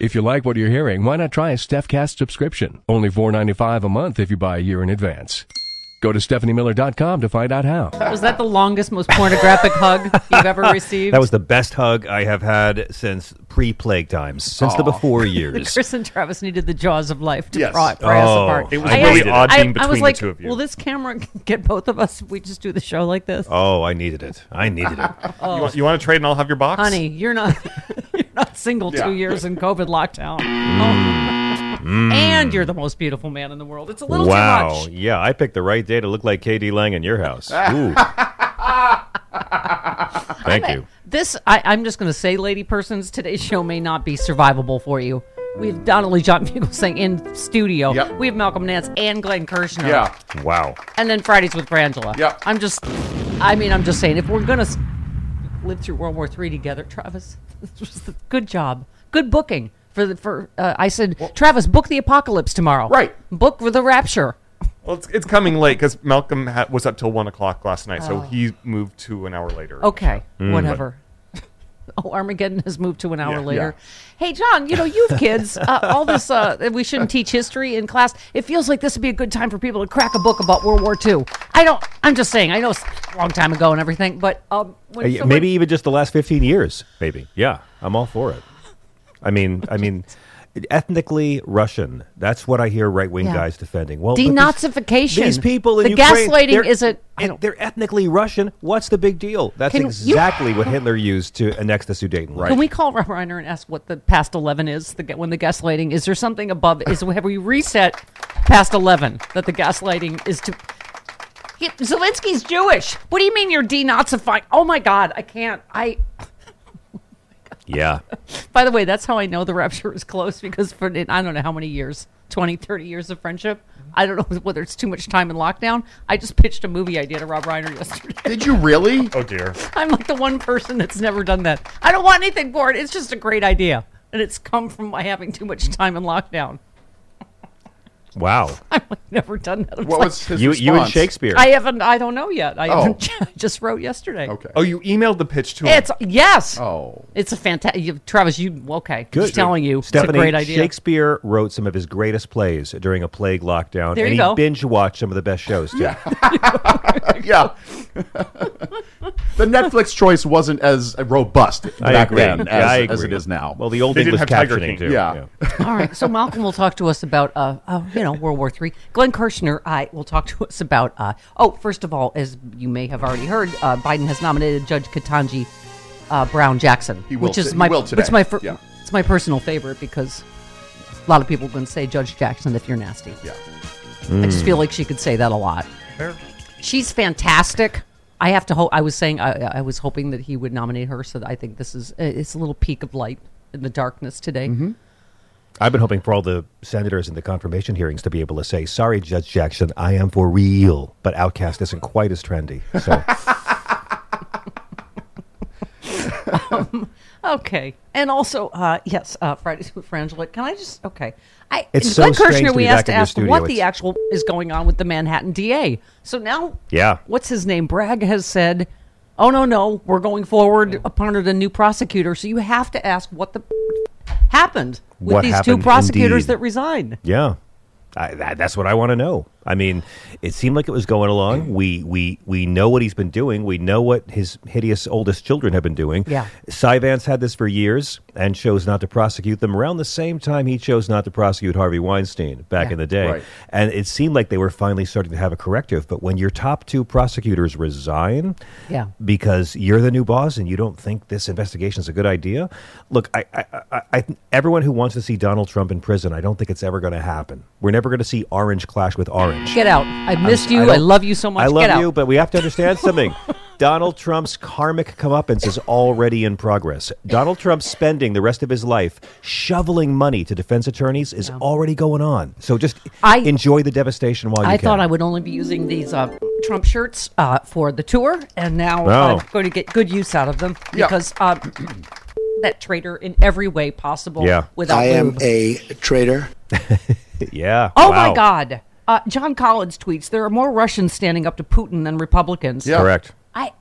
If you like what you're hearing, why not try a StephCast subscription? Only $4.95 a month if you buy a year in advance. Go to stephaniemiller.com to find out how. Was that the longest, most pornographic hug you've ever received? That was the best hug I have had since pre-plague times, since the oh. before years. Chris and Travis needed the jaws of life to Yes. pry, pry us Oh, apart. it was I really asked- odd I- being I between was the like, two of you. Will this camera get both of us if we just do the show like this? Oh, I needed it. I needed it. Oh. You, want, you want to trade and I'll have your box? Honey, you're not not single Yeah. two years in COVID lockdown. Mm. Oh. And mm. you're the most beautiful man in the world. It's a little wow. too much. Yeah, I picked the right day to look like Katie Lang in your house. Ooh. Thank you. This I, I'm just gonna say, lady persons, today's show may not be survivable for you. We have Donnelly John Fugelsang in studio. Yep. We have Malcolm Nance and Glenn Kirschner. Yeah. Wow. And then Fridays with Frangela. Yep. I'm just, I mean, I'm just saying, if we're going to live through World War III together, Travis, this was the, good job. Good booking. For the, for, uh, I said, Travis, book the apocalypse tomorrow. Right. Book for the rapture. Well, it's, it's coming late because Malcolm ha- was up till 1 o'clock last night, so he moved to an hour later. Okay. Whatever. Oh, Armageddon has moved to an hour Yeah. later. Hey, John, you know, you have kids. Uh, all this, uh, we shouldn't teach history in class. It feels like this would be a good time for people to crack a book about World War II. I don't, I'm just saying, I know it's a long time ago and everything, but um, when Uh, someone- maybe even just the last 15 years, maybe. Yeah, I'm all for it. I mean, I mean, ethnically Russian. That's what I hear right wing Yeah. guys defending. Well, but these- Denazification. These people in The Ukraine, gaslighting isn't- it- They're ethnically Russian. What's the big deal? That's Can you- exactly what Hitler used to annex the Sudeten. Right. Can we call Rob Reiner and ask what the past eleven is? The, when the gaslighting is there something above? Is have we reset past eleven that the gaslighting is to? He, Zelensky's Jewish. What do you mean you're denazifying? Oh my God, I can't. I. Yeah. By the way, that's how I know the rapture is close because for I don't know how many years, 20, 30 years of friendship. I don't know whether it's too much time in lockdown. I just pitched a movie idea to Rob Reiner yesterday. Did you really? oh, dear. I'm like the one person that's never done that. I don't want anything for it. It's just a great idea. And it's come from my having too much time in lockdown. Wow. I've never done that. I'm What like, was his You, you and? Shakespeare. I haven't. I don't know yet. I Oh. haven't. I just wrote yesterday. Okay. Oh, you emailed the pitch to him. It's yes. Oh. It's a fantastic. Travis, you okay? Good. Just telling you, Stephanie, it's a great idea. Shakespeare wrote some of his greatest plays during a plague lockdown, There and you he go. binge watched some of the best shows too. yeah. The Netflix choice wasn't as robust back then Yeah, as, I as it agree. is now. Well, the old They didn't English have captioning too. Yeah. All right. So Malcolm will talk to us about, uh, uh you know, World War Three. Glenn Kirschner, I will talk to us about. Uh, oh, first of all, as you may have already heard, uh, Biden has nominated Judge Ketanji uh, Brown Jackson, He will which is t- he my will which is my fir- Yeah. it's my personal favorite because a lot of people can say Judge Jackson if you're nasty. Yeah. I just feel like she could say that a lot. Fair. She's fantastic. I have to hope. I was saying I, I was hoping that he would nominate her, so I think this is it's a little peak of light in the darkness today. Mm-hmm. I've been hoping for all the senators in the confirmation hearings to be able to say, "Sorry, Judge Jackson, I am for real," but OutKast isn't quite as trendy. So Okay, and also uh, yes, uh, Fridays with Frangela. Can I just okay? I It's Glenn so Kirschner. We asked to ask what the actual is going on with the Manhattan DA. So now, Yeah. what's his name? Bragg has said, "Oh no, no, we're going forward upon a new prosecutor." So you have to ask what the happened with What these happened two prosecutors indeed. that resigned. yeah, I, that, that's what I want to know. I mean, it seemed like it was going along. Mm. We we we know what he's been doing. We know what his hideous oldest children have been doing. Yeah. Cy Vance had this for years and chose not to prosecute them around the same time he chose not to prosecute Harvey Weinstein back Yeah. in the day. Right. And it seemed like they were finally starting to have a corrective. But when your top two prosecutors resign, Yeah. because you're the new boss and you don't think this investigation is a good idea. Look, I, I, I, I, everyone who wants to see Donald Trump in prison, I don't think it's ever going to happen. We're never going to see Orange clash with Orange. Get out. I missed you. I, don't- love you so much. I love Get out. you, but we have to understand something. Donald Trump's karmic comeuppance is already in progress. Donald Trump's spending the rest of his life shoveling money to defense attorneys is already going on. So just I- enjoy the devastation while you I can. I thought I would only be using these uh, Trump shirts uh, for the tour, and now Oh. I'm going to get good use out of them Yeah. because um, that traitor in every way possible. Yeah. Without I am lube. a traitor. Yeah. Oh wow. my God. Uh, John Collins tweets: There are more Russians standing up to Putin than Republicans. Yeah. Correct. I.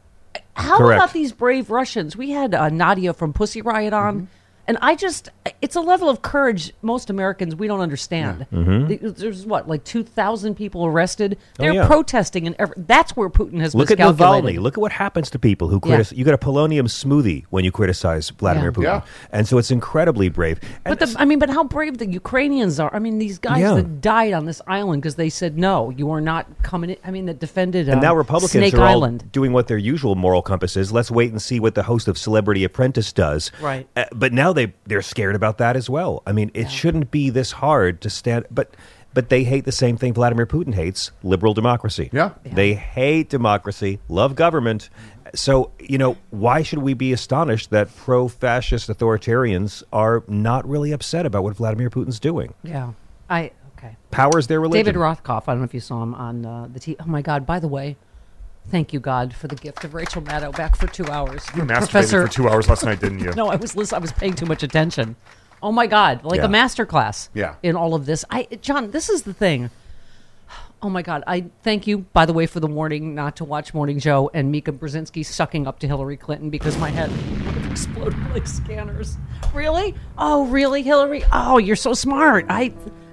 How Correct. about these brave Russians? We had uh, Nadia from Pussy Riot on, Mm-hmm. And I just. It's a level of courage most Americans we don't understand. Th- There's what like two thousand people arrested. They're Mm-hmm. Oh, yeah. protesting, and every, that's where Putin has Look at miscalculated. Navalny. Look at what happens to people who criticize. You get a polonium smoothie when you criticize Vladimir Yeah. Putin, Yeah. and so it's incredibly brave. And But the, I mean, but how brave the Ukrainians are! I mean, these guys Yeah. that died on this island because they said no, you are not coming in. I mean, that defended. and uh, now Republicans Snake are Island. all doing what their usual moral compass is. Let's wait and see what the host of Celebrity Apprentice does. Right. Uh, but now they they're scared about that as well. I mean, it shouldn't be this hard to stand. But but they hate the same thing Vladimir Putin hates: liberal democracy. Yeah. They hate democracy, love government. So you know why should we be astonished that pro-fascist authoritarians are not really upset about what Vladimir Putin's doing? Yeah, I okay. Power is their religion. David Rothkopf. I don't know if you saw him on uh, the T. Oh my God! By the way, thank you God for the gift of Rachel Maddow back for two hours. You masturbated Professor. for two hours last night, didn't you? No, I was listening. I was paying too much attention. Oh my God! Like Yeah. a master class. Yeah. In all of this, I John, this is the thing. Oh my God! I thank you, by the way, for the warning not to watch Morning Joe and Mika Brzezinski sucking up to Hillary Clinton because my head exploded like scanners. Really? Oh, really, Hillary? Oh, you're so smart. I,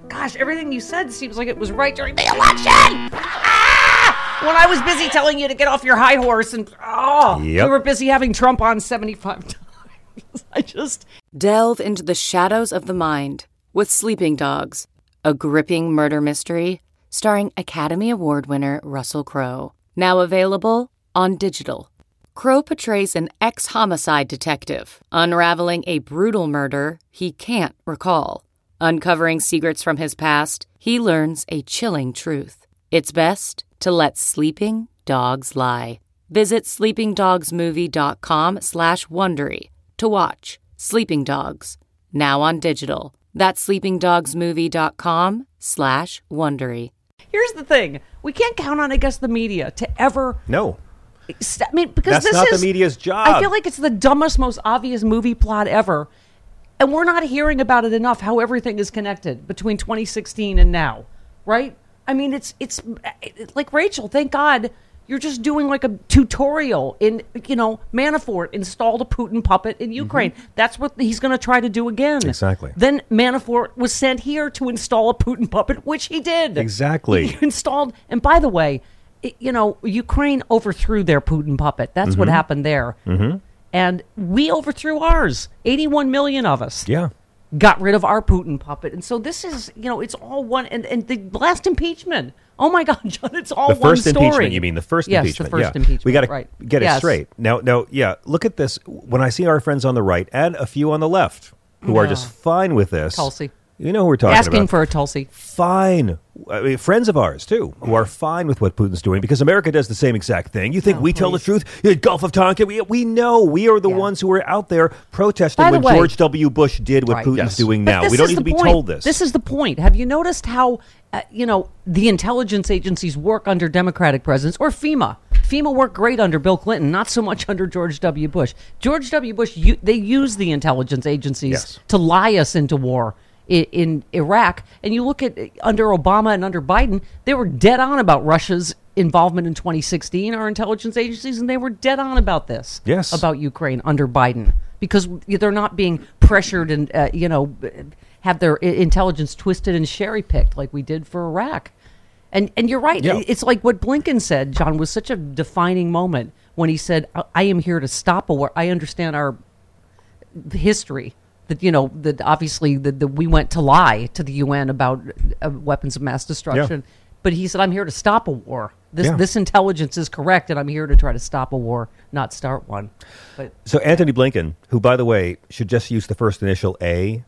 gosh, everything you said seems like it was right during the election. When I was busy telling you to get off your high horse and oh, Yep. you were busy having Trump on seventy five times. I just Delve into the shadows of the mind with Sleeping Dogs, a gripping murder mystery starring Academy Award winner Russell Crowe. Now available on digital. Crowe portrays an ex homicide detective unraveling a brutal murder he can't recall. Uncovering secrets from his past, he learns a chilling truth. It's best to let sleeping dogs lie. Visit sleepingdogsmovie.com slash Wondery to watch Sleeping Dogs, now on digital. That's sleepingdogsmovie.com slash Wondery. here's the thing: we can't count on, I guess, the media to ever No. I mean, because That's this not the media's job. I feel like it's the dumbest, most obvious movie plot ever, and we're not hearing about it enough. How everything is connected between 2016 and now, right? I mean, it's it's like Rachel. Thank God you're just doing like a tutorial in you know Manafort installed a Putin puppet in Ukraine. That's what he's going to try to do again. Mm-hmm. Exactly. Then Manafort was sent here to install a Putin puppet, which he did. Exactly. He installed. And by the way, it, you know, Ukraine overthrew their Putin puppet. That's Mm-hmm. what happened there. Mm-hmm. And we overthrew ours. 81 million of us Yeah. Got rid of our Putin puppet. And so this is, you know, it's all one. And, and the last impeachment. Oh my God, John, it's all one. the first story. impeachment. You mean the first yes, impeachment? the first yeah. impeachment. We got to right. get it straight. Now, now, yeah. Look at this. When I see our friends on the right and a few on the left who are just fine with this, Tulsi. You know who we're talking about. Asking about? for a Tulsi. fine. I mean, friends of ours too, who are fine with what Putin's doing because America does the same exact thing. You think Oh, we tell the truth? Yeah, Gulf of Tonkin, we, we know we are the Yeah. ones who are out there protesting By the when way- George W. Bush did what Right. Putin's Yes. doing But now. We don't need to be point. told this. This is the point. Have you noticed how, uh, you know, the intelligence agencies work under Democratic presidents or FEMA? FEMA worked great under Bill Clinton, not so much under George W. Bush. George W. Bush, you, they used the intelligence agencies Yes. to lie us into war in, in Iraq. And you look at under Obama and under Biden, they were dead on about Russia's involvement in 2016, our intelligence agencies, and they were dead on about this. Yes. About Ukraine under Biden because they're not being pressured and, uh, you know, have their intelligence twisted and cherry picked like we did for Iraq. And and you're right. Yeah. It's like what Blinken said, John, was such a defining moment when he said, "I- "I am here to stop a war. I understand our history that you know that obviously that we went to lie to the UN about uh, weapons of mass destruction." But he said, "I'm here to stop a war. This Yeah. this intelligence is correct, and I'm here to try to stop a war, not start one." But So Antony Blinken, who by the way should just use the first initial A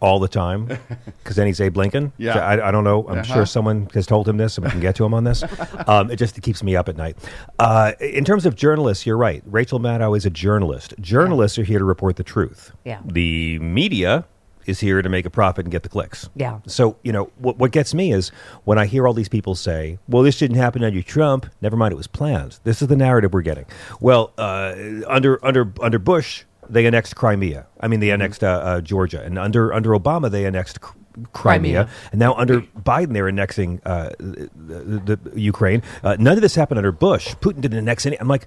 all the time, because then he's Abe Lincoln. Yeah. So I, I don't know. I'm Uh-huh. sure someone has told him this, and we can get to him on this. Um, it just keeps me up at night. Uh, in terms of journalists, you're right. Rachel Maddow is a journalist. Journalists are here to report the truth. Yeah. The media is here to make a profit and get the clicks. Yeah. So, you know, what, what gets me is when I hear all these people say, well, this didn't happen under Trump. Never mind, it was planned. This is the narrative we're getting. Well, uh, under, under, under Bush, they annexed Crimea. I mean, they annexed uh, uh, Georgia. And under, under Obama, they annexed C- Crimea. Crimea. And now under Biden, they're annexing uh, the, the Ukraine. Uh, none of this happened under Bush. Putin didn't annex any. I'm like,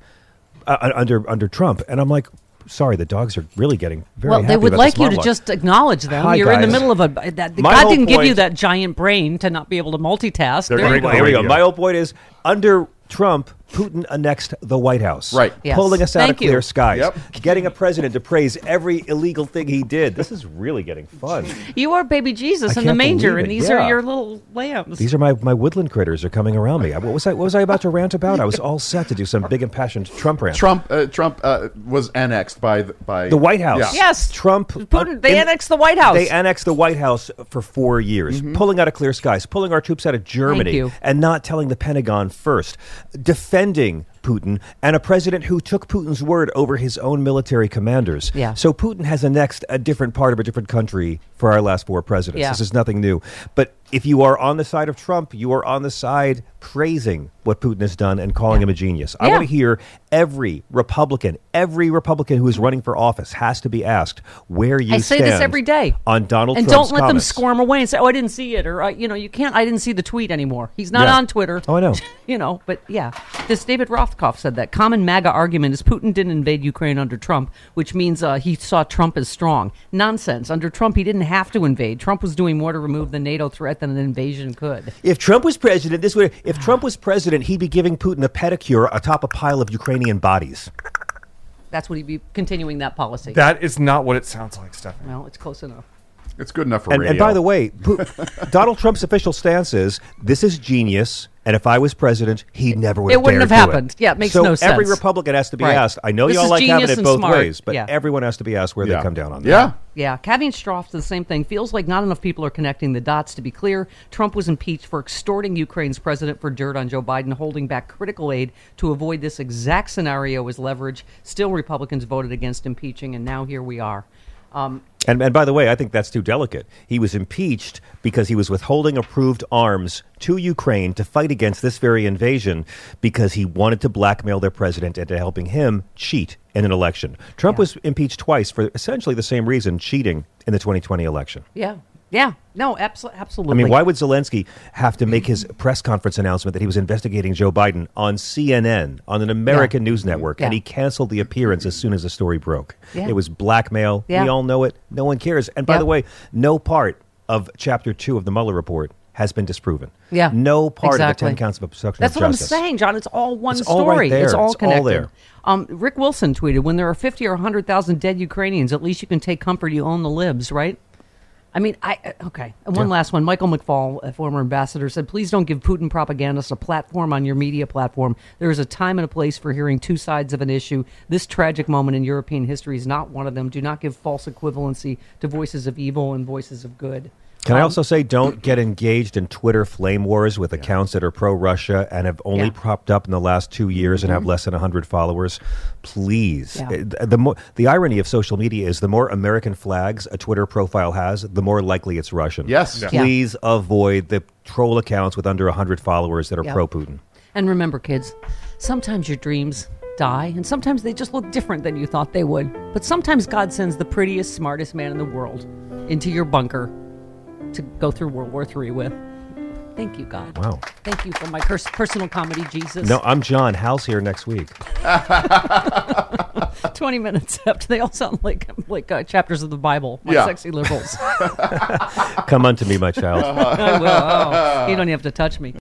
uh, under, under Trump. And I'm like, sorry, the dogs are really getting very well, happy they would about like this you to monologue. just acknowledge them. Hi, You're in the middle of a that God didn't give you that giant brain to not be able to multitask. They're There you go. Well, here we go. My whole point is under Trump, Putin annexed the White House. Right. Yes. Pulling us out Thank of clear you. skies. Yep. Getting a president to praise every illegal thing he did. This is really getting fun. You are baby Jesus I in the manger, and these Yeah. are your little lambs. These are my, my woodland critters are coming around me. What was I what was I about to rant about? I was all set to do some big impassioned Trump rant. Trump uh, Trump uh, was annexed by the, by The White House. Yeah. Yes. Trump. Putin, they in- annexed the White House. They annexed the White House for four years, pulling out of clear skies, pulling our troops out of Germany, you. and not telling the Pentagon first, defending Putin, and a president who took Putin's word over his own military commanders. Yeah. So Putin has annexed a different part of a different country for our last four presidents. Yeah. This is nothing new. But if you are on the side of Trump, you are on the side praising what Putin has done and calling him a genius. I Yeah. want to hear every Republican, every Republican who is running for office has to be asked where you I say stand this every day on Donald and Trump's don't let them squirm away and say, "Oh, I didn't see it," or uh, you know, you can't. I didn't see the tweet anymore. He's not Yeah. on Twitter. Oh, I know. you know, but yeah, this David Rothkopf said that common MAGA argument is Putin didn't invade Ukraine under Trump, which means uh, he saw Trump as strong. Nonsense. Under Trump, he didn't have to invade. Trump was doing more to remove the NATO threat than an invasion could. If Trump was president, this would if Trump was president, he'd be giving Putin a pedicure atop a pile of Ukrainian bodies. That's what he'd be continuing that policy. That is not what it sounds like, Stephanie. well, it's close enough. It's good enough for And, radio. and by the way, Donald Trump's official stance is this is genius. And if I was president, he never would. It have wouldn't dared have do happened. Yeah, it makes so no every. Republican has to be Right. asked. I know This y'all like having it both smart. ways, but Yeah. everyone has to be asked where yeah. they come down on that. Yeah. Yeah, Kaivan Shroff the same thing. Feels like not enough people are connecting the dots. To be clear, Trump was impeached for extorting Ukraine's president for dirt on Joe Biden, holding back critical aid to avoid this exact scenario as leverage. Still, Republicans voted against impeaching, and now here we are. Um, And, and by the way, I think that's too delicate. He was impeached because he was withholding approved arms to Ukraine to fight against this very invasion because he wanted to blackmail their president into helping him cheat in an election. Trump Yeah. was impeached twice for essentially the same reason, cheating in the 2020 election. yeah, yeah, no, abso- absolutely. I mean, why would Zelensky have to make his press conference announcement that he was investigating Joe Biden on CNN, on an American news network, and he canceled the appearance as soon as the story broke? Yeah. It was blackmail. Yeah. We all know it. No one cares. And by the way, no part of Chapter 2 of the Mueller report has been disproven. Yeah, No part exactly. of the 10 counts of obstruction That's of what justice. I'm saying, John. It's all one It's all story. right there. It's all It's all connected. there. Um, Rick Wilson tweeted, "When there are 50 or 100,000 dead Ukrainians, at least you can take comfort you own the libs, right?" I mean, I uh, okay. And one last one. Michael McFaul, a former ambassador, said, "Please don't give Putin propagandists a platform on your media platform. There is a time and a place for hearing two sides of an issue. This tragic moment in European history is not one of them. Do not give false equivalency to voices of evil and voices of good." Can I Um, also say don't get engaged in Twitter flame wars with accounts that are pro Russia and have only Yeah. propped up in the last two years and have less than 100 followers? Please. Yeah. Uh, The, more, the irony of social media is the more American flags a Twitter profile has, the more likely it's Russian. Yes. Yeah. Please avoid the troll accounts with under 100 followers that are Yeah. pro Putin. And remember, kids, sometimes your dreams die, and sometimes they just look different than you thought they would. But sometimes God sends the prettiest, smartest man in the world into your bunker to go through World War III with. Thank you, God. Wow. Thank you for my pers- personal comedy, Jesus. No, I'm John. Hal's here next week. 20 minutes after they all sound like like uh, chapters of the Bible. My Yeah. sexy liberals. Come unto me, my child. I will. Oh, you don't even have to touch me.